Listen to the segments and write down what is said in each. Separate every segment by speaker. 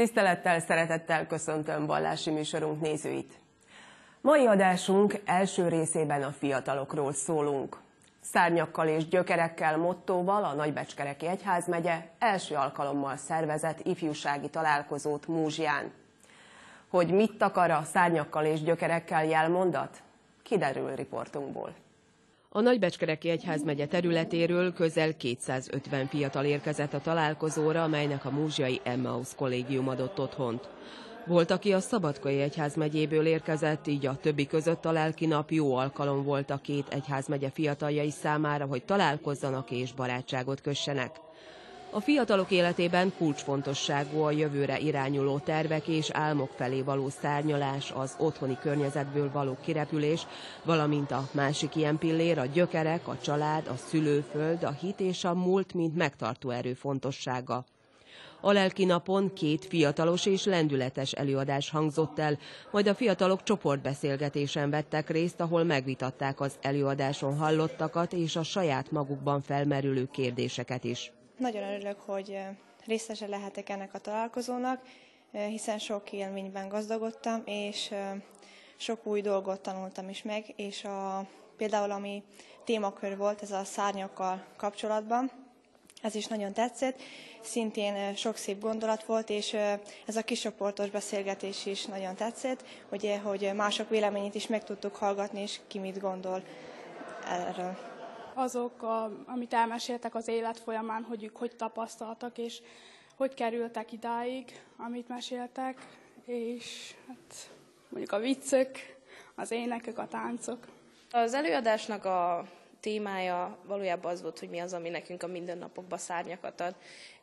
Speaker 1: Tisztelettel, szeretettel köszöntöm vallási műsorunk nézőit. Mai adásunk első részében a fiatalokról szólunk. Szárnyakkal és gyökerekkel mottóval a Nagybecskereki Egyházmegye első alkalommal szervezett ifjúsági találkozót Múzsján. Hogy mit akar a szárnyakkal és gyökerekkel jelmondat? Kiderül riportunkból. A Nagybecskereki Egyházmegye területéről közel 250 fiatal érkezett a találkozóra, amelynek a Múzsiai Emmaus kollégium adott otthont. Volt, aki a Szabadkai Egyházmegyéből érkezett, így a többi között a lelki nap jó alkalom volt a két egyházmegye fiataljai számára, hogy találkozzanak és barátságot kössenek. A fiatalok életében kulcsfontosságú a jövőre irányuló tervek és álmok felé való szárnyalás, az otthoni környezetből való kirepülés, valamint a másik ilyen pillér, a gyökerek, a család, a szülőföld, a hit és a múlt, mint megtartó erő fontossága. A lelki napon két fiatalos és lendületes előadás hangzott el, majd a fiatalok csoportbeszélgetésen vettek részt, ahol megvitatták az előadáson hallottakat és a saját magukban felmerülő kérdéseket is.
Speaker 2: Nagyon örülök, hogy részese lehetek ennek a találkozónak, hiszen sok élményben gazdagodtam, és sok új dolgot tanultam is meg, és a, például ami témakör volt, ez a szárnyakkal kapcsolatban, ez is nagyon tetszett. Szintén sok szép gondolat volt, és ez a kiscsoportos beszélgetés is nagyon tetszett, ugye, hogy mások véleményét is meg tudtuk hallgatni, és ki mit gondol erről
Speaker 3: azok, a, amit elmeséltek az élet folyamán, hogy ők hogy tapasztaltak, és hogy kerültek idáig, amit meséltek, és hát mondjuk a viccök, az énekek, a táncok.
Speaker 4: Az előadásnak a témája valójában az volt, hogy mi az, ami nekünk a mindennapokban szárnyakat ad.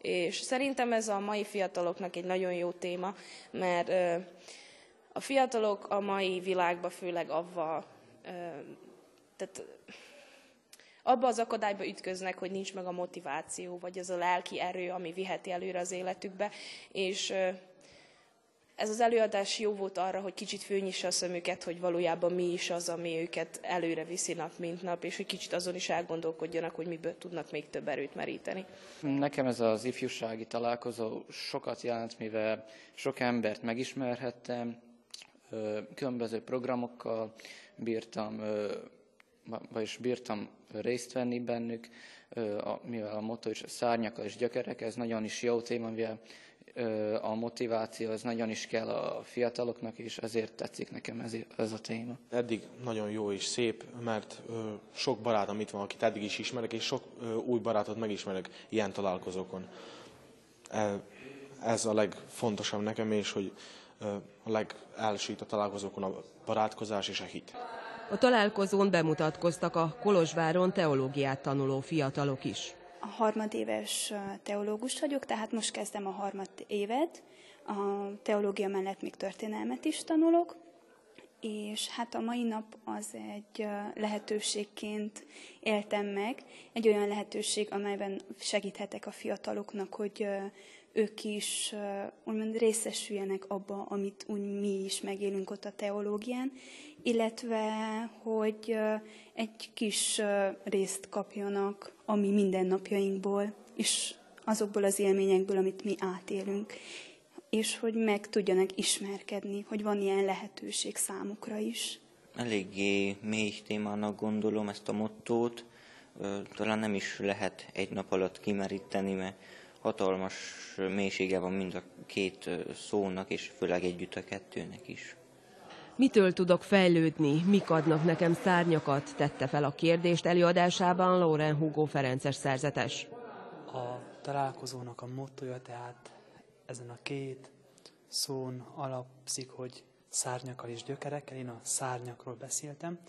Speaker 4: És szerintem ez a mai fiataloknak egy nagyon jó téma, mert a fiatalok a mai világban főleg avval, tehát abba az akadályba ütköznek, hogy nincs meg a motiváció, vagy az a lelki erő, ami viheti előre az életükbe, és ez az előadás jó volt arra, hogy kicsit főnyissa a szemüket, hogy valójában mi is az, ami őket előre viszi nap, mint nap, és hogy kicsit azon is elgondolkodjanak, hogy miből tudnak még több erőt meríteni.
Speaker 5: Nekem ez az ifjúsági találkozó sokat jelent, mivel sok embert megismerhettem, különböző programokkal bírtam, vagyis bírtam részt venni bennük, mivel a motto is a szárnyak és gyökerek, ez nagyon is jó téma, mivel a motiváció, ez nagyon is kell a fiataloknak, és ezért tetszik nekem ez, ez a téma.
Speaker 6: Eddig nagyon jó és szép, mert sok barátom itt van, akit eddig is ismerek, és sok új barátot megismerek ilyen találkozókon. E, ez a legfontosabb nekem, és hogy a legelső itt a találkozókon a barátkozás és a hit.
Speaker 1: A találkozón bemutatkoztak a Kolozsváron teológiát tanuló fiatalok is.
Speaker 7: A harmadéves teológus vagyok, tehát most kezdem a harmad évet. A teológia mellett még történelmet is tanulok, és hát a mai nap az egy lehetőségként éltem meg, egy olyan lehetőség, amelyben segíthetek a fiataloknak, hogy ők is úgymond részesüljenek abba, amit úgy mi is megélünk ott a teológián, illetve hogy egy kis részt kapjanak a mi mindennapjainkból, és azokból az élményekből, amit mi átélünk, és hogy meg tudjanak ismerkedni, hogy van ilyen lehetőség számukra is.
Speaker 8: Eléggé mély témának gondolom ezt a mottót, talán nem is lehet egy nap alatt kimeríteni, mert hatalmas mélysége van mind a két szónak, és főleg együtt a kettőnek is.
Speaker 1: Mitől tudok fejlődni, mik adnak nekem szárnyakat, tette fel a kérdést előadásában Lauren Hugo Ferences szerzetes.
Speaker 9: A találkozónak a mottoja tehát ezen a két szón alapszik, hogy szárnyakkal és gyökerekkel. Én a szárnyakról beszéltem,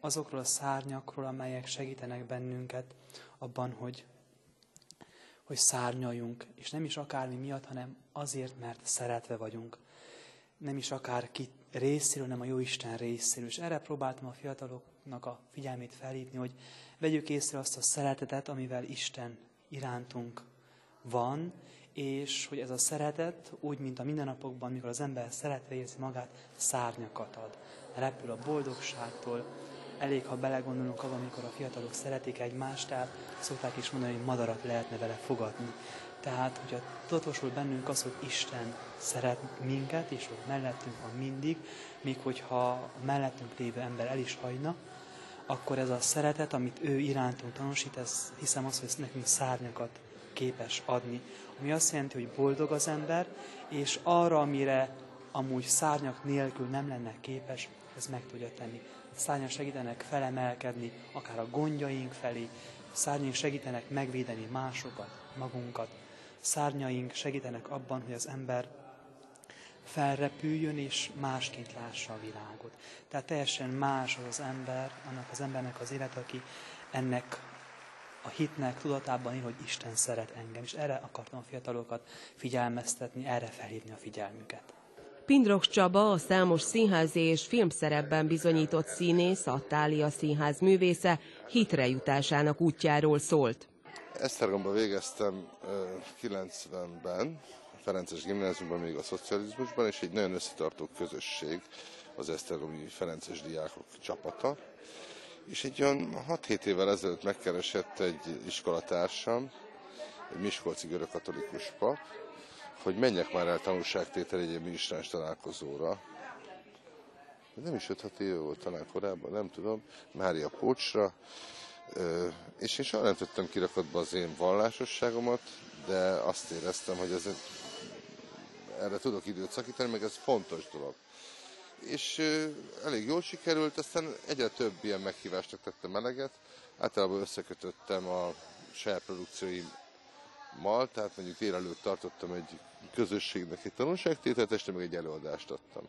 Speaker 9: azokról a szárnyakról, amelyek segítenek bennünket abban, hogy, hogy szárnyaljunk, és nem is akármi miatt, hanem azért, mert szeretve vagyunk. Nem is akár ki részéről, nem a jó Isten részéről. És erre próbáltam a fiataloknak a figyelmét felhívni, hogy vegyük észre azt a szeretetet, amivel Isten irántunk van, és hogy ez a szeretet, úgy, mint a mindennapokban, mikor az ember szeretve érzi magát, szárnyakat ad. Repül a boldogságtól, elég, ha belegondolunk abban, amikor a fiatalok szeretik egymást, tehát szokták is mondani, hogy madarat lehetne vele fogadni. Tehát, hogyha tudatosul bennünk az, hogy Isten szeret minket, és hogy mellettünk van mindig, még hogyha a mellettünk lévő ember el is hagyna, akkor ez a szeretet, amit ő irántunk tanúsít, ez hiszem az, hogy nekünk szárnyakat képes adni. Ami azt jelenti, hogy boldog az ember, és arra, amire amúgy szárnyak nélkül nem lenne képes, ez meg tudja tenni. Szárnyak segítenek felemelkedni, akár a gondjaink felé, szárnyaink segítenek megvédeni másokat, magunkat, szárnyaink segítenek abban, hogy az ember felrepüljön és másként lássa a világot. Tehát teljesen más az az ember, annak az embernek az élet, aki ennek a hitnek tudatában él, hogy Isten szeret engem, és erre akartam a fiatalokat figyelmeztetni, erre felhívni a figyelmüket.
Speaker 1: Pindrox Csaba, a számos színházi és filmszerepben bizonyított színész, a Tália Színház művésze hitre útjáról szólt.
Speaker 10: Esztergomba végeztem 90-ben, Ferences gimnáziumban, még a szocializmusban, és egy nagyon összetartó közösség az Esztergomi Ferences diákok csapata. És egy olyan 6-7 évvel ezelőtt megkeresett egy iskolatársam, egy Miskolci görög katolikus pap, hogy menjek már el tanulságtétel egy minisztráns találkozóra. Nem is 5-6 éve volt talán korábban, nem tudom, Mária Pócsra, és én soha nem tettem kirakatba az én vallásosságomat, de azt éreztem, hogy ez erre tudok időt szakítani, meg ez fontos dolog. És elég jól sikerült, aztán egyre több ilyen meghívásnak tettem eleget. Általában összekötöttem a saját produkcióimmal, tehát mondjuk délelőtt tartottam egy közösségnek egy tanulságtételt, este meg egy előadást adtam.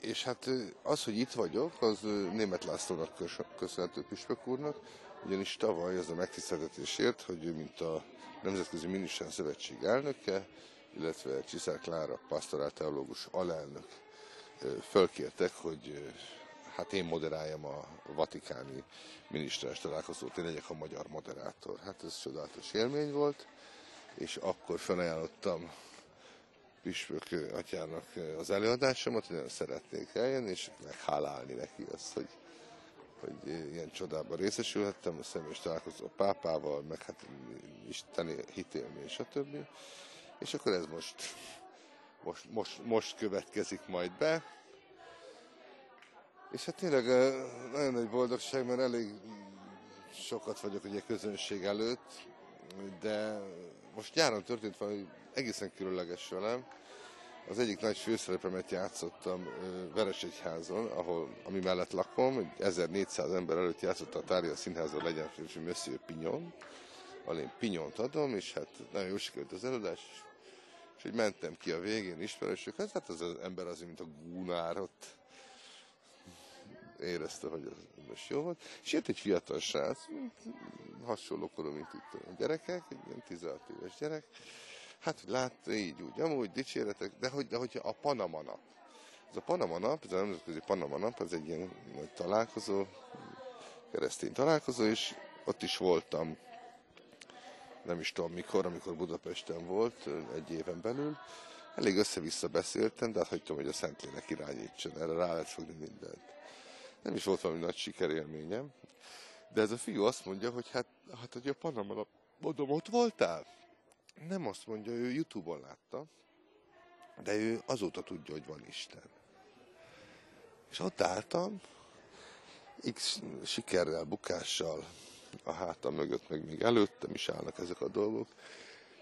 Speaker 10: És hát az, hogy itt vagyok, az német Lászlónak köszönhető Püspök úrnak, ugyanis tavaly az a megtiszteltetésért, hogy ő, mint a Nemzetközi Miniszter Szövetség elnöke, illetve Csiszár Klára pastorál teológus alelnök fölkértek, hogy hát én moderáljam a vatikáni miniszteres találkozót, én legyek a magyar moderátor. Hát ez csodálatos élmény volt, és akkor felajánlottam Püspök atyának az előadásomat, hogy nagyon szeretnék eljönni, és meghálálni neki azt, hogy hogy ilyen csodában részesülhettem, a személyes találkozó a pápával, meg hát isteni hitélmény, stb. És akkor ez most, most, most, most következik majd be. És hát tényleg nagyon nagy boldogság, mert elég sokat vagyok ugye közönség előtt, de most nyáron történt valami egészen különleges velem, az egyik nagy főszerepemet játszottam Veresegyházon, ahol, ami mellett lakom, egy 1400 ember előtt játszottam a Tária Színházon legyen főső Monsieur Pignon, ahol én adom, és hát nagyon jól sikerült az előadás, és hogy mentem ki a végén ismerősökhez, hát az, az ember azért, mint a gúnár ott érezte, hogy az most jó volt. És jött egy fiatal srác, hasonló korom, mint itt a gyerekek, egy ilyen 16 éves gyerek, Hát, hogy látta így, úgy, amúgy dicséretek, de hogy, de hogyha a Panama nap, ez a Panama nap, ez a nemzetközi Panama nap, ez egy ilyen nagy találkozó, keresztény találkozó, és ott is voltam, nem is tudom mikor, amikor Budapesten volt, egy éven belül. Elég össze-vissza beszéltem, de hát hagytam, hogy a Szentlélek irányítson, erre rá lehet fogni mindent. Nem is volt valami nagy sikerélményem, de ez a fiú azt mondja, hogy hát, hát hogy a Panama mondom, ott voltál? nem azt mondja, ő Youtube-on látta, de ő azóta tudja, hogy van Isten. És ott álltam, X sikerrel, bukással, a hátam mögött, meg még előttem is állnak ezek a dolgok,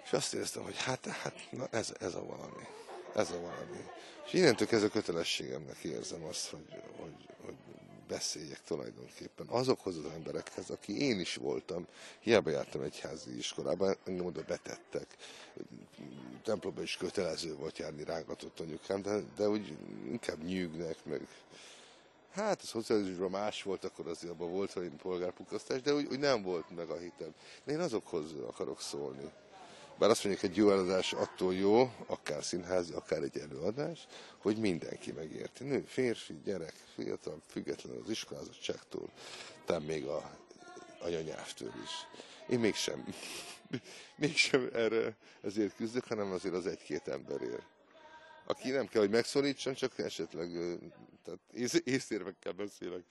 Speaker 10: és azt éreztem, hogy hát, hát na ez, ez a valami. Ez a valami. És innentől kezdve kötelességemnek érzem azt, hogy, hogy, hogy beszéljek tulajdonképpen azokhoz az emberekhez, aki én is voltam. Hiába jártam egy házi iskolában, engem oda betettek. Templomban is kötelező volt járni rángatott anyukám, de, de úgy inkább nyűgnek, meg Hát az szocializmusban más volt, akkor azért abban volt valami polgárpukasztás, de úgy, úgy nem volt meg a hitem. De én azokhoz akarok szólni. Bár azt mondjuk, egy jó előadás attól jó, akár színházi, akár egy előadás, hogy mindenki megérti. Nő, férfi, gyerek, fiatal, független az iskolázottságtól, tehát még a anyanyelvtől is. Én mégsem, mégsem erre ezért küzdök, hanem azért az egy-két emberért. Aki nem kell, hogy megszorítson, csak esetleg tehát ész, észérvekkel beszélek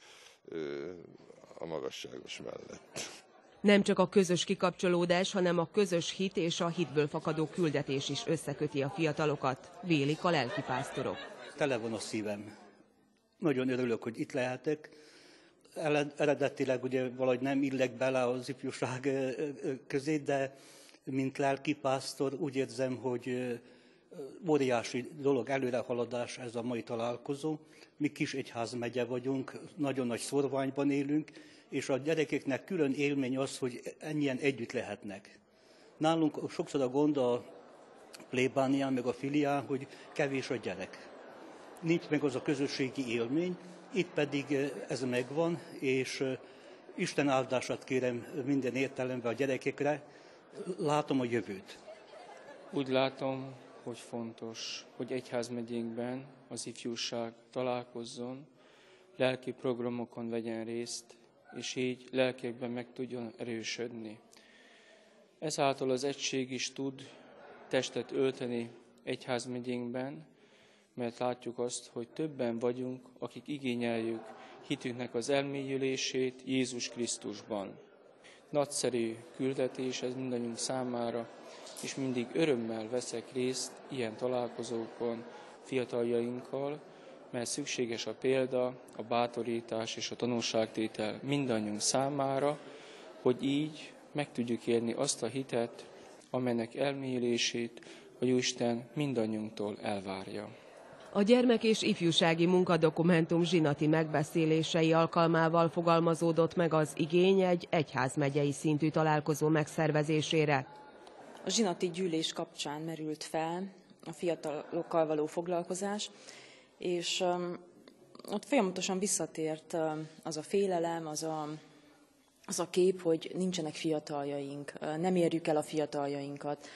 Speaker 10: a magasságos mellett.
Speaker 1: Nem csak a közös kikapcsolódás, hanem a közös hit és a hitből fakadó küldetés is összeköti a fiatalokat, vélik a lelkipásztorok.
Speaker 11: Tele van a szívem. Nagyon örülök, hogy itt lehetek. Eredetileg ugye valahogy nem illek bele az ifjúság közé, de mint lelkipásztor úgy érzem, hogy óriási dolog, előrehaladás ez a mai találkozó. Mi kis egyházmegye vagyunk, nagyon nagy szorványban élünk, és a gyerekeknek külön élmény az, hogy ennyien együtt lehetnek. Nálunk sokszor a gond a plébánián, meg a filián, hogy kevés a gyerek. Nincs meg az a közösségi élmény, itt pedig ez megvan, és Isten áldását kérem minden értelemben a gyerekekre, látom a jövőt.
Speaker 12: Úgy látom, hogy fontos, hogy egyházmegyénkben az ifjúság találkozzon, lelki programokon vegyen részt, és így lelkekben meg tudjon erősödni. Ezáltal az egység is tud testet ölteni egyházmegyénkben, mert látjuk azt, hogy többen vagyunk, akik igényeljük hitünknek az elmélyülését Jézus Krisztusban. Nagyszerű küldetés ez mindannyiunk számára, és mindig örömmel veszek részt ilyen találkozókon fiataljainkkal, mert szükséges a példa, a bátorítás és a tanulságtétel mindannyiunk számára, hogy így meg tudjuk élni azt a hitet, amelynek elmélyülését a Jóisten mindannyiunktól elvárja.
Speaker 1: A gyermek és ifjúsági munkadokumentum zsinati megbeszélései alkalmával fogalmazódott meg az igény egy egyházmegyei szintű találkozó megszervezésére.
Speaker 13: A zsinati gyűlés kapcsán merült fel a fiatalokkal való foglalkozás, és ott folyamatosan visszatért az a félelem, az a, az a kép, hogy nincsenek fiataljaink, nem érjük el a fiataljainkat.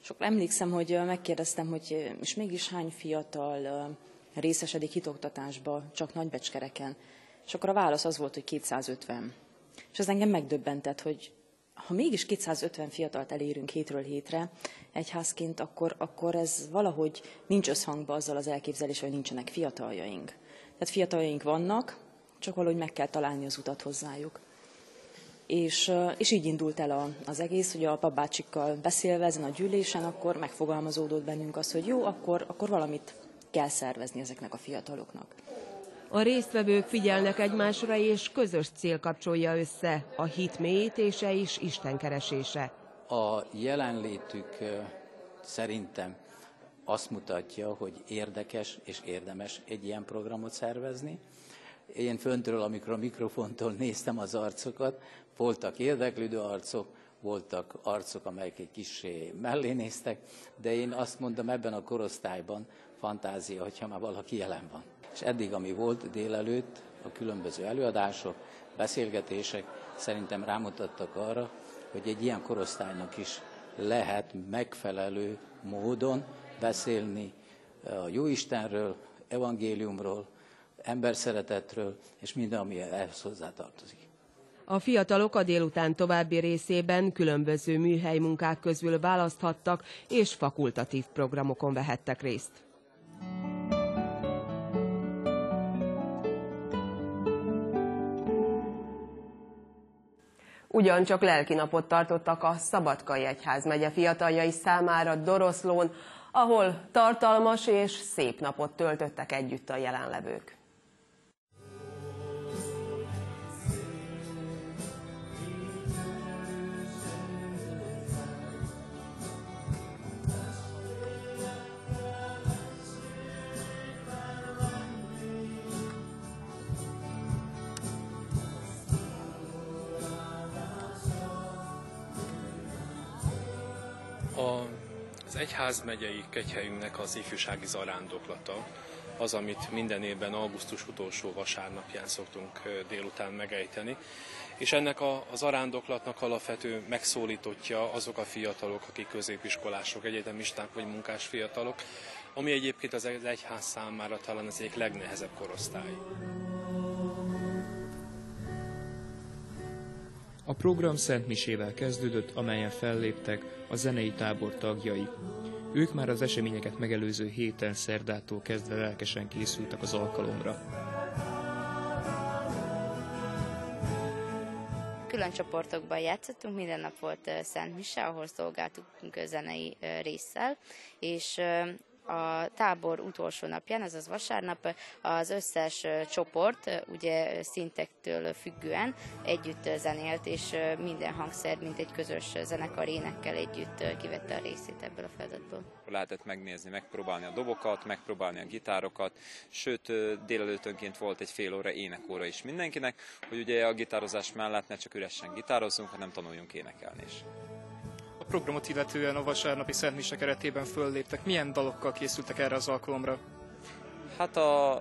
Speaker 13: Sok emlékszem, hogy megkérdeztem, hogy és mégis hány fiatal részesedik hitoktatásba, csak nagybecskereken. És akkor a válasz az volt, hogy 250. És ez engem megdöbbentett, hogy ha mégis 250 fiatalt elérünk hétről hétre egyházként, akkor, akkor ez valahogy nincs összhangba azzal az elképzelés, hogy nincsenek fiataljaink. Tehát fiataljaink vannak, csak valahogy meg kell találni az utat hozzájuk. És, és így indult el az egész, hogy a papbácsikkal beszélve ezen a gyűlésen, akkor megfogalmazódott bennünk az, hogy jó, akkor, akkor valamit kell szervezni ezeknek a fiataloknak.
Speaker 1: A résztvevők figyelnek egymásra, és közös cél kapcsolja össze a hit mélyítése és Isten keresése.
Speaker 14: A jelenlétük szerintem azt mutatja, hogy érdekes és érdemes egy ilyen programot szervezni. Én föntről, amikor a mikrofontól néztem az arcokat, voltak érdeklődő arcok, voltak arcok, amelyek egy kis mellé néztek, de én azt mondom, ebben a korosztályban fantázia, hogyha már valaki jelen van és eddig, ami volt délelőtt, a különböző előadások, beszélgetések szerintem rámutattak arra, hogy egy ilyen korosztálynak is lehet megfelelő módon beszélni a Jóistenről, evangéliumról, emberszeretetről, és minden, ami ehhez hozzátartozik.
Speaker 1: A fiatalok a délután további részében különböző műhely munkák közül választhattak, és fakultatív programokon vehettek részt. Ugyancsak lelkinapot tartottak a Szabadkai Egyház megye fiataljai számára Doroszlón, ahol tartalmas és szép napot töltöttek együtt a jelenlevők.
Speaker 15: Az egyházmegyei kegyhelyünknek az ifjúsági zarándoklata, az, amit minden évben augusztus utolsó vasárnapján szoktunk délután megejteni. És ennek a, az arándoklatnak alapvető megszólítottja azok a fiatalok, akik középiskolások, egyetemisták vagy munkás fiatalok, ami egyébként az egyház számára talán az egyik legnehezebb korosztály.
Speaker 16: A program Szent Misével kezdődött, amelyen felléptek a zenei tábor tagjai. Ők már az eseményeket megelőző héten szerdától kezdve lelkesen készültek az alkalomra.
Speaker 17: külön csoportokban játszottunk, minden nap volt Szent Mise, ahol szolgáltunk zenei résszel, és a tábor utolsó napján, azaz vasárnap az összes csoport, ugye szintektől függően együtt zenélt, és minden hangszer, mint egy közös zenekar énekkel együtt kivette a részét ebből a feladatból.
Speaker 18: Lehetett megnézni, megpróbálni a dobokat, megpróbálni a gitárokat, sőt délelőttönként volt egy fél óra énekóra is mindenkinek, hogy ugye a gitározás mellett ne csak üresen gitározzunk, hanem tanuljunk énekelni is
Speaker 19: programot illetően a vasárnapi Szentmise keretében fölléptek. Milyen dalokkal készültek erre az alkalomra?
Speaker 18: Hát a,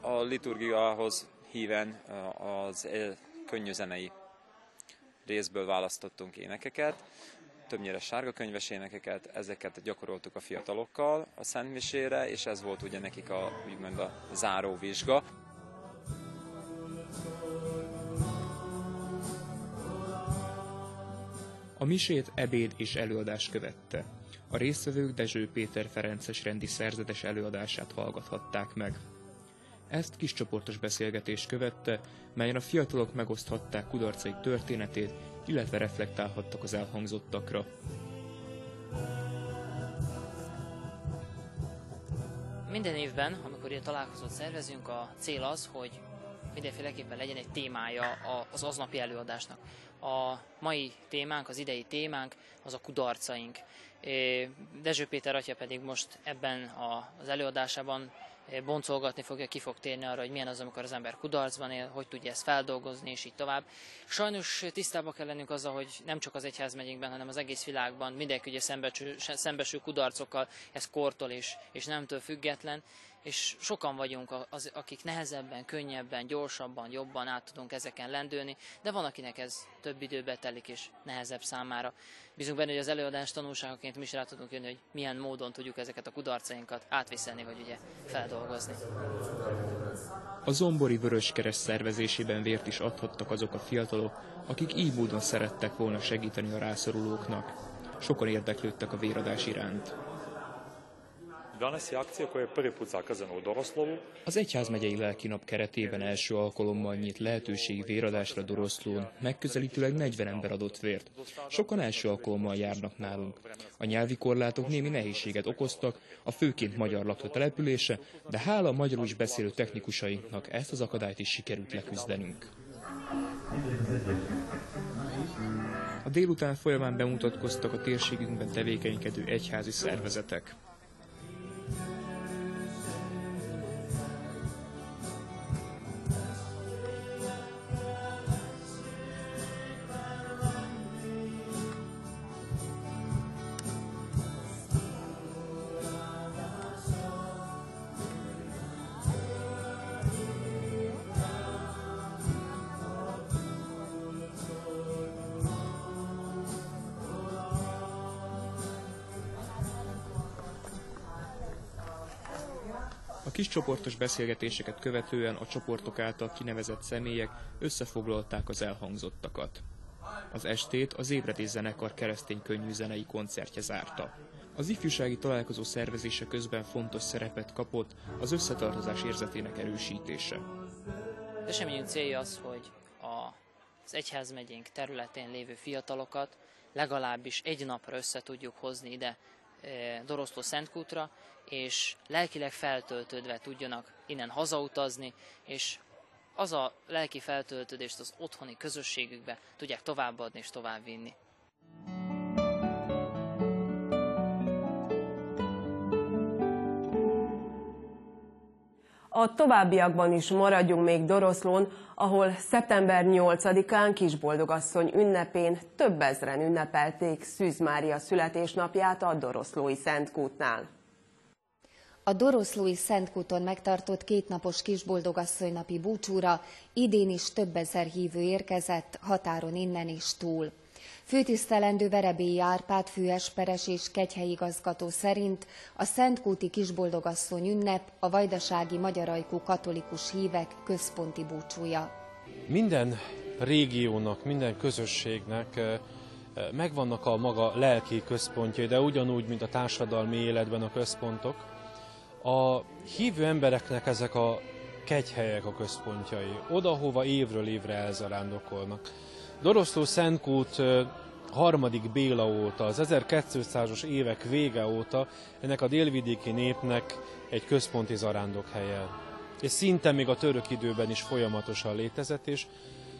Speaker 18: a liturgiához híven az könnyű zenei részből választottunk énekeket, többnyire sárga könyves énekeket, ezeket gyakoroltuk a fiatalokkal a Szentmisére, és ez volt ugye nekik a, úgymond a záró vizsga.
Speaker 16: A misét ebéd és előadás követte. A résztvevők Dezső Péter Ferences rendi szerzetes előadását hallgathatták meg. Ezt kiscsoportos beszélgetés követte, melyen a fiatalok megoszthatták kudarcaik történetét, illetve reflektálhattak az elhangzottakra.
Speaker 20: Minden évben, amikor ilyen találkozót szervezünk, a cél az, hogy mindenféleképpen legyen egy témája az aznapi előadásnak. A mai témánk, az idei témánk az a kudarcaink. Dezső Péter atya pedig most ebben az előadásában boncolgatni fogja, ki fog térni arra, hogy milyen az, amikor az ember kudarcban él, hogy tudja ezt feldolgozni, és így tovább. Sajnos tisztában kell lennünk azzal, hogy nem csak az egyházmegyénkben, hanem az egész világban mindenki ugye szembesül, kudarcokkal, ez kortól és, és nemtől független, és sokan vagyunk, az, akik nehezebben, könnyebben, gyorsabban, jobban át tudunk ezeken lendülni, de van, akinek ez több időbe telik és nehezebb számára. Bízunk benne, hogy az előadás tanulságaként mi is rá tudunk jönni, hogy milyen módon tudjuk ezeket a kudarcainkat átviszelni, vagy ugye feldolgozni.
Speaker 16: A Zombori Vöröskereszt szervezésében vért is adhattak azok a fiatalok, akik így módon szerettek volna segíteni a rászorulóknak. Sokan érdeklődtek a véradás iránt.
Speaker 21: Danas je akcija koja je prvi put zakazana u Doroslovu.
Speaker 16: Az Egyházmegyei Lelkinap keretében első alkalommal nyit lehetőség véradásra Doroszlón. Megközelítőleg 40 ember adott vért. Sokan első alkalommal járnak nálunk. A nyelvi korlátok némi nehézséget okoztak, a főként magyar lakta települése, de hála magyarul is beszélő technikusainknak ezt az akadályt is sikerült leküzdenünk. A délután folyamán bemutatkoztak a térségünkben tevékenykedő egyházi szervezetek. Kis csoportos beszélgetéseket követően a csoportok által kinevezett személyek összefoglalták az elhangzottakat. Az estét az Ébredés zenekar keresztény könnyű zenei koncertje zárta. Az ifjúsági találkozó szervezése közben fontos szerepet kapott az összetartozás érzetének erősítése.
Speaker 20: Az eseményünk célja az, hogy a, az egyházmegyénk területén lévő fiatalokat legalábbis egy napra össze tudjuk hozni ide Doroszló Szentkútra, és lelkileg feltöltődve tudjanak innen hazautazni, és az a lelki feltöltődést az otthoni közösségükbe tudják továbbadni és továbbvinni.
Speaker 1: A továbbiakban is maradjunk még Doroszlón, ahol szeptember 8-án Kisboldogasszony ünnepén több ezren ünnepelték Szűz Mária születésnapját a Doroszlói Szentkútnál.
Speaker 22: A Doroszlói Szentkúton megtartott kétnapos kisboldogasszonynapi búcsúra idén is több ezer hívő érkezett, határon innen is túl. Főtisztelendő Verebélyi Árpád főesperes és kegyhelyigazgató szerint a Szentkúti kisboldogasszony ünnep a vajdasági magyarajkú katolikus hívek központi búcsúja.
Speaker 23: Minden régiónak, minden közösségnek eh, megvannak a maga lelki központjai, de ugyanúgy, mint a társadalmi életben a központok, a hívő embereknek ezek a kegyhelyek a központjai, oda, hova évről évre elzarándokolnak. Doroszló Szentkút harmadik Béla óta, az 1200-as évek vége óta ennek a délvidéki népnek egy központi zarándokhelye. És szinte még a török időben is folyamatosan létezett, és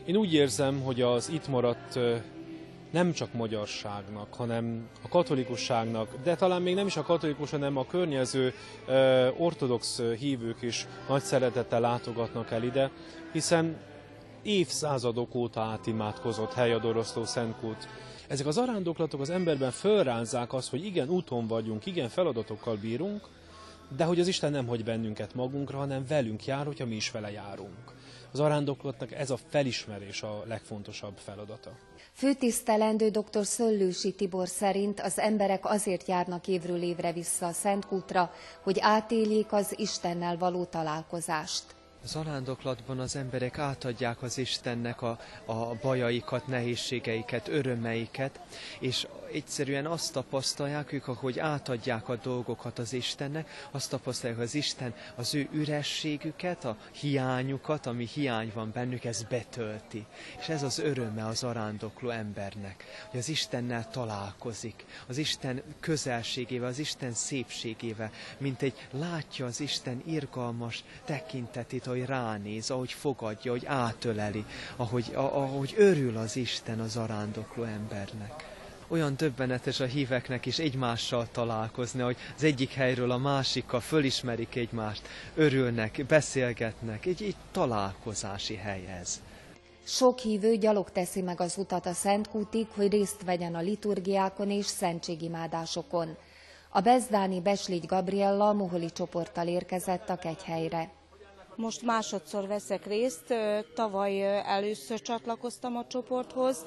Speaker 23: én úgy érzem, hogy az itt maradt nem csak magyarságnak, hanem a katolikusságnak, de talán még nem is a katolikus, hanem a környező ortodox hívők is nagy szeretettel látogatnak el ide, hiszen évszázadok óta átimádkozott hely a Doroszló Szentkút. Ezek az arándoklatok az emberben fölránzák azt, hogy igen, úton vagyunk, igen, feladatokkal bírunk, de hogy az Isten nem hagy bennünket magunkra, hanem velünk jár, hogyha mi is vele járunk. Az arándoklatnak ez a felismerés a legfontosabb feladata.
Speaker 22: Főtisztelendő dr. Szöllősi Tibor szerint az emberek azért járnak évről évre vissza a Szentkútra, hogy átéljék az Istennel való találkozást.
Speaker 24: Az arándoklatban az emberek átadják az Istennek a, a bajaikat, nehézségeiket, örömeiket, és egyszerűen azt tapasztalják ők, hogy átadják a dolgokat az Istennek, azt tapasztalják, hogy az Isten az ő ürességüket, a hiányukat, ami hiány van bennük, ez betölti. És ez az öröme az arándokló embernek, hogy az Istennel találkozik, az Isten közelségével, az Isten szépségével, mint egy látja az Isten irgalmas tekintetét, ahogy ránéz, ahogy fogadja, ahogy átöleli, ahogy, ahogy örül az Isten az arándokló embernek olyan többenetes a híveknek is egymással találkozni, hogy az egyik helyről a másikkal fölismerik egymást, örülnek, beszélgetnek, egy, egy találkozási hely ez.
Speaker 22: Sok hívő gyalog teszi meg az utat a Szentkútig, hogy részt vegyen a liturgiákon és szentségimádásokon. A Bezdáni Besligy Gabriella Moholi csoporttal érkezett a kegyhelyre.
Speaker 25: Most másodszor veszek részt, tavaly először csatlakoztam a csoporthoz,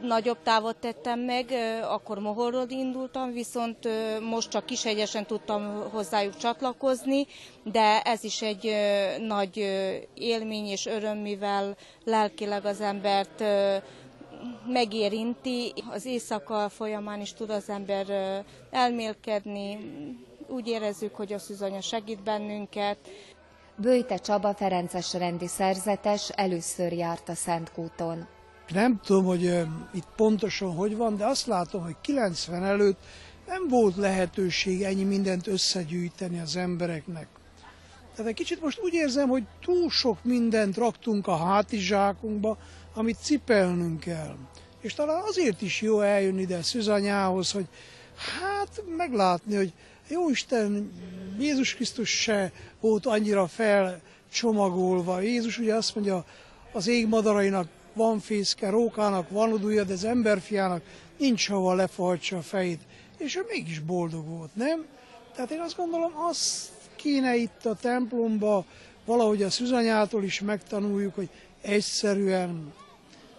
Speaker 25: nagyobb távot tettem meg, akkor Mohorról indultam, viszont most csak kisegyesen tudtam hozzájuk csatlakozni, de ez is egy nagy élmény és öröm, mivel lelkileg az embert megérinti. Az éjszaka folyamán is tud az ember elmélkedni, úgy érezzük, hogy a szűzanya segít bennünket,
Speaker 22: Bőjte Csaba Ferences rendi szerzetes először járt a Szentkúton.
Speaker 26: Nem tudom, hogy itt pontosan hogy van, de azt látom, hogy 90 előtt nem volt lehetőség ennyi mindent összegyűjteni az embereknek. Tehát egy kicsit most úgy érzem, hogy túl sok mindent raktunk a hátizsákunkba, amit cipelnünk kell. És talán azért is jó eljönni ide Szüzanyához, hogy hát meglátni, hogy jó Isten, Jézus Krisztus se volt annyira felcsomagolva. Jézus ugye azt mondja, az ég madarainak van fészke, rókának van udúja, de az emberfiának nincs hova lefajtsa a fejét. És ő mégis boldog volt, nem? Tehát én azt gondolom, azt kéne itt a templomba valahogy a szüzanyától is megtanuljuk, hogy egyszerűen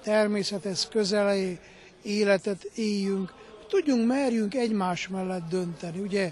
Speaker 26: természethez közelé életet éljünk, tudjunk, merjünk egymás mellett dönteni. Ugye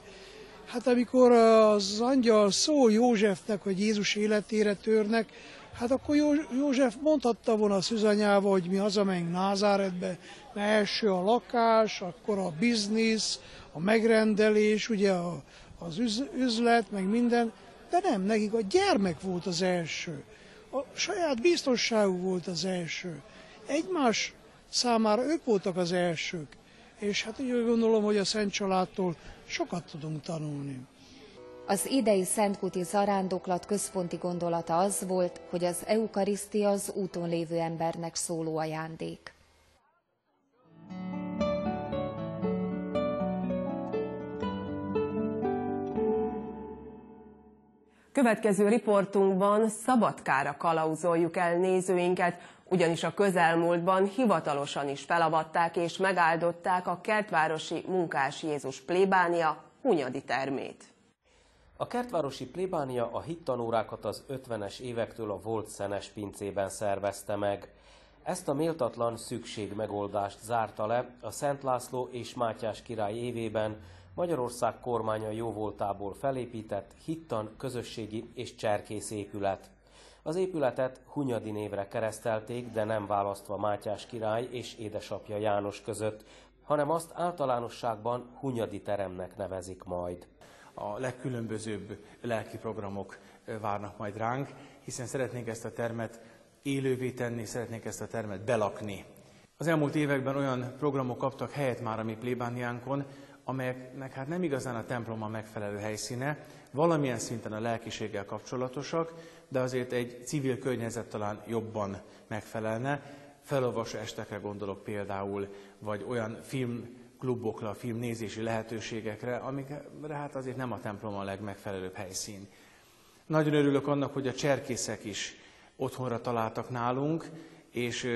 Speaker 26: Hát amikor az angyal szól Józsefnek, hogy Jézus életére törnek, hát akkor József mondhatta volna a szüzanyába, hogy mi hazamegyünk Názáretbe, mert első a lakás, akkor a biznisz, a megrendelés, ugye a, az üzlet, meg minden, de nem, nekik a gyermek volt az első. A saját biztonságuk volt az első. Egymás számára ők voltak az elsők. És hát úgy gondolom, hogy a Szent Családtól sokat tudunk tanulni.
Speaker 22: Az idei Szentkuti zarándoklat központi gondolata az volt, hogy az eukarisztia az úton lévő embernek szóló ajándék.
Speaker 1: Következő riportunkban Szabadkára kalauzoljuk el nézőinket, ugyanis a közelmúltban hivatalosan is felavatták és megáldották a kertvárosi munkás Jézus plébánia Hunyadi termét.
Speaker 27: A kertvárosi plébánia a hittanórákat az 50-es évektől a volt szenes pincében szervezte meg. Ezt a méltatlan szükség megoldást zárta le a Szent László és Mátyás király évében Magyarország kormánya jóvoltából felépített hittan közösségi és cserkész épület. Az épületet Hunyadi névre keresztelték, de nem választva Mátyás király és édesapja János között, hanem azt általánosságban Hunyadi teremnek nevezik majd.
Speaker 6: A legkülönbözőbb lelki programok várnak majd ránk, hiszen szeretnénk ezt a termet
Speaker 28: élővé tenni, szeretnénk ezt a termet belakni. Az elmúlt években olyan programok kaptak helyet már a mi plébániánkon, amelyeknek hát nem igazán a templom a megfelelő helyszíne, valamilyen szinten a lelkiséggel kapcsolatosak, de azért egy civil környezet talán jobban megfelelne. Felolvasó estekre gondolok például, vagy olyan filmklubokra, filmnézési lehetőségekre, amikre hát azért nem a templom a legmegfelelőbb helyszín. Nagyon örülök annak, hogy a cserkészek is otthonra találtak nálunk, és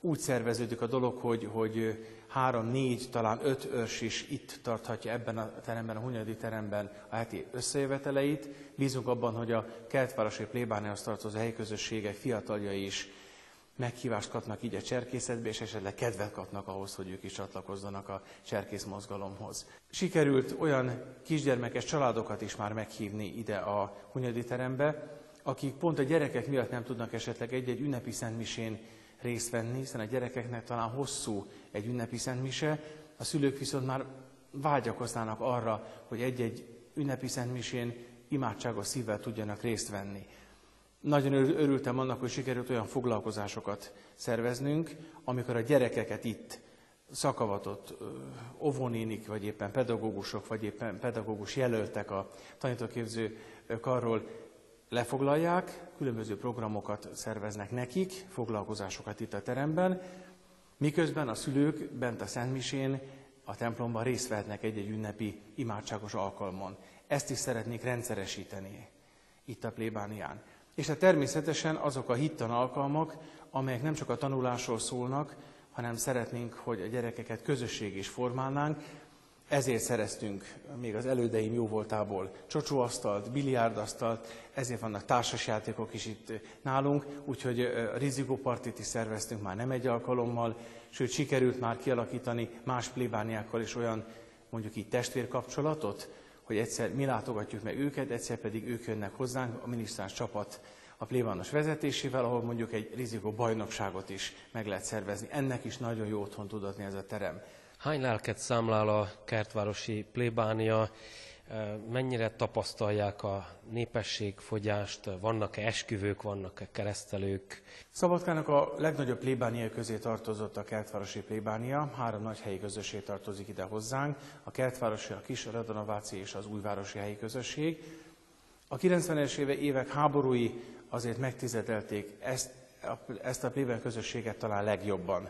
Speaker 28: úgy szerveződik a dolog, hogy, hogy három, négy, talán öt őrs is itt tarthatja ebben a teremben, a Hunyadi teremben a heti összejöveteleit. Bízunk abban, hogy a kertvárosi plébániához tartozó helyi közösségek fiataljai is meghívást kapnak így a cserkészetbe, és esetleg kedvet kapnak ahhoz, hogy ők is csatlakozzanak a cserkész mozgalomhoz. Sikerült olyan kisgyermekes családokat is már meghívni ide a Hunyadi terembe, akik pont a gyerekek miatt nem tudnak esetleg egy-egy ünnepi szentmisén részt venni, hiszen a gyerekeknek talán hosszú egy ünnepi szentmise, a szülők viszont már vágyakoznának arra, hogy egy-egy ünnepi szentmisén imádságos szívvel tudjanak részt venni. Nagyon örültem annak, hogy sikerült olyan foglalkozásokat szerveznünk, amikor a gyerekeket itt szakavatott óvónénik, vagy éppen pedagógusok, vagy éppen pedagógus jelöltek a tanítóképző karról lefoglalják, különböző programokat szerveznek nekik, foglalkozásokat itt a teremben, miközben a szülők bent a Szentmisén, a templomban részt vehetnek egy-egy ünnepi imádságos alkalmon. Ezt is szeretnék rendszeresíteni itt a plébánián. És hát természetesen azok a hittan alkalmak, amelyek nem csak a tanulásról szólnak, hanem szeretnénk, hogy a gyerekeket közösség is formálnánk, ezért szereztünk még az elődeim jó voltából csocsóasztalt, biliárdasztalt, ezért vannak társasjátékok is itt nálunk, úgyhogy a rizikópartit is szerveztünk már nem egy alkalommal, sőt sikerült már kialakítani más plébániákkal is olyan mondjuk így testvérkapcsolatot, hogy egyszer mi látogatjuk meg őket, egyszer pedig ők jönnek hozzánk, a minisztráns csapat a plébános vezetésével, ahol mondjuk egy rizikó bajnokságot is meg lehet szervezni. Ennek is nagyon jó otthon tud adni ez a terem.
Speaker 27: Hány lelket számlál a kertvárosi plébánia? Mennyire tapasztalják a népességfogyást? Vannak-e esküvők, vannak-e keresztelők?
Speaker 28: Szabadkának a legnagyobb plébánia közé tartozott a kertvárosi plébánia. Három nagy helyi közösség tartozik ide hozzánk. A kertvárosi, a kis Radonováci és az újvárosi helyi közösség. A 90-es éve, évek háborúi azért megtizedelték ezt, ezt a plébán közösséget talán legjobban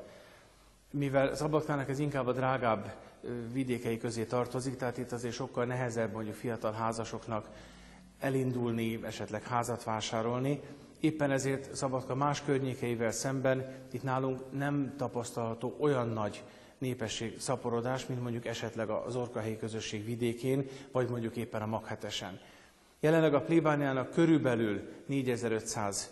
Speaker 28: mivel Szabadkának ez inkább a drágább vidékei közé tartozik, tehát itt azért sokkal nehezebb mondjuk fiatal házasoknak elindulni, esetleg házat vásárolni. Éppen ezért Szabadka más környékeivel szemben itt nálunk nem tapasztalható olyan nagy népesség szaporodás, mint mondjuk esetleg az Orkahelyi közösség vidékén, vagy mondjuk éppen a Maghetesen. Jelenleg a plébániának körülbelül 4500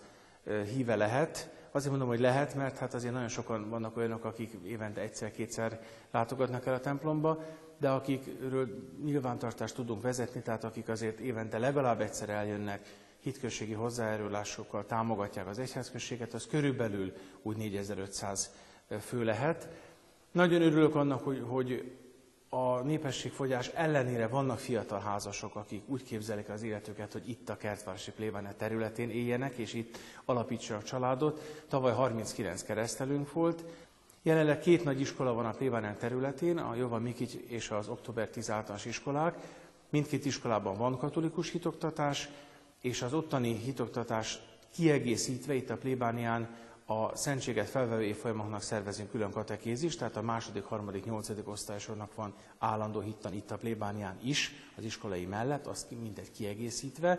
Speaker 28: híve lehet, Azért mondom, hogy lehet, mert hát azért nagyon sokan vannak olyanok, akik évente egyszer-kétszer látogatnak el a templomba, de akikről nyilvántartást tudunk vezetni, tehát akik azért évente legalább egyszer eljönnek, hitközségi hozzájárulásokkal támogatják az egyházközséget, az körülbelül úgy 4500 fő lehet. Nagyon örülök annak, hogy, hogy a népességfogyás ellenére vannak fiatal házasok, akik úgy képzelik az életüket, hogy itt a kertvárosi plébáne területén éljenek, és itt alapítsanak a családot. Tavaly 39 keresztelünk volt. Jelenleg két nagy iskola van a plébáne területén, a Jova Mikics és az Október 10 általános iskolák. Mindkét iskolában van katolikus hitoktatás, és az ottani hitoktatás kiegészítve itt a plébánián a szentséget felvevő évfolyamoknak szervezünk külön katekézist, tehát a második, harmadik, nyolcadik osztályosoknak van állandó hittan itt a plébánián is, az iskolai mellett, azt mindegy kiegészítve.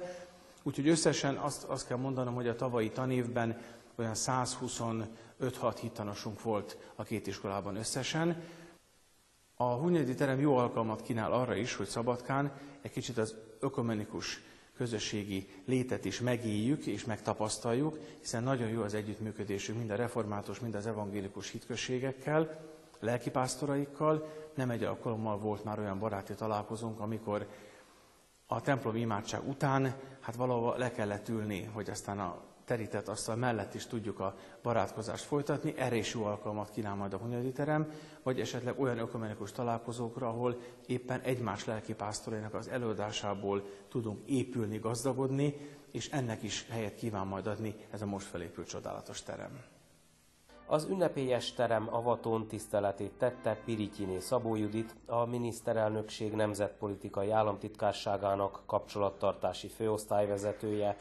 Speaker 28: Úgyhogy összesen azt, azt kell mondanom, hogy a tavalyi tanévben olyan 125-6 hittanosunk volt a két iskolában összesen. A Hunyadi terem jó alkalmat kínál arra is, hogy Szabadkán egy kicsit az ökumenikus közösségi létet is megéljük és megtapasztaljuk, hiszen nagyon jó az együttműködésünk mind a református, mind az evangélikus hitközségekkel, lelkipásztoraikkal. Nem egy alkalommal volt már olyan baráti találkozónk, amikor a templom imádság után hát valahol le kellett ülni, hogy aztán a terített asztal mellett is tudjuk a barátkozást folytatni. Erre is jó alkalmat kínál majd a Hunyadi terem, vagy esetleg olyan ökumenikus találkozókra, ahol éppen egymás lelkipásztorainak az előadásából tudunk épülni, gazdagodni, és ennek is helyet kíván majd adni ez a most felépült csodálatos terem.
Speaker 27: Az ünnepélyes terem avatón tiszteletét tette Pirityiné Szabó Judit, a miniszterelnökség nemzetpolitikai államtitkárságának kapcsolattartási főosztályvezetője,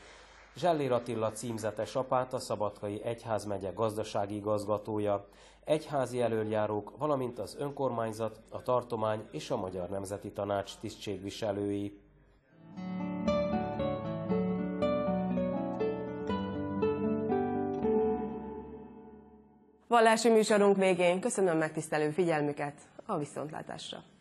Speaker 27: Zsellér Attila címzetes apát, a Szabadkai Egyházmegye gazdasági igazgatója, egyházi elöljárók, valamint az önkormányzat, a tartomány és a Magyar Nemzeti Tanács tisztségviselői.
Speaker 1: Vallási műsorunk végén köszönöm megtisztelő figyelmüket a viszontlátásra.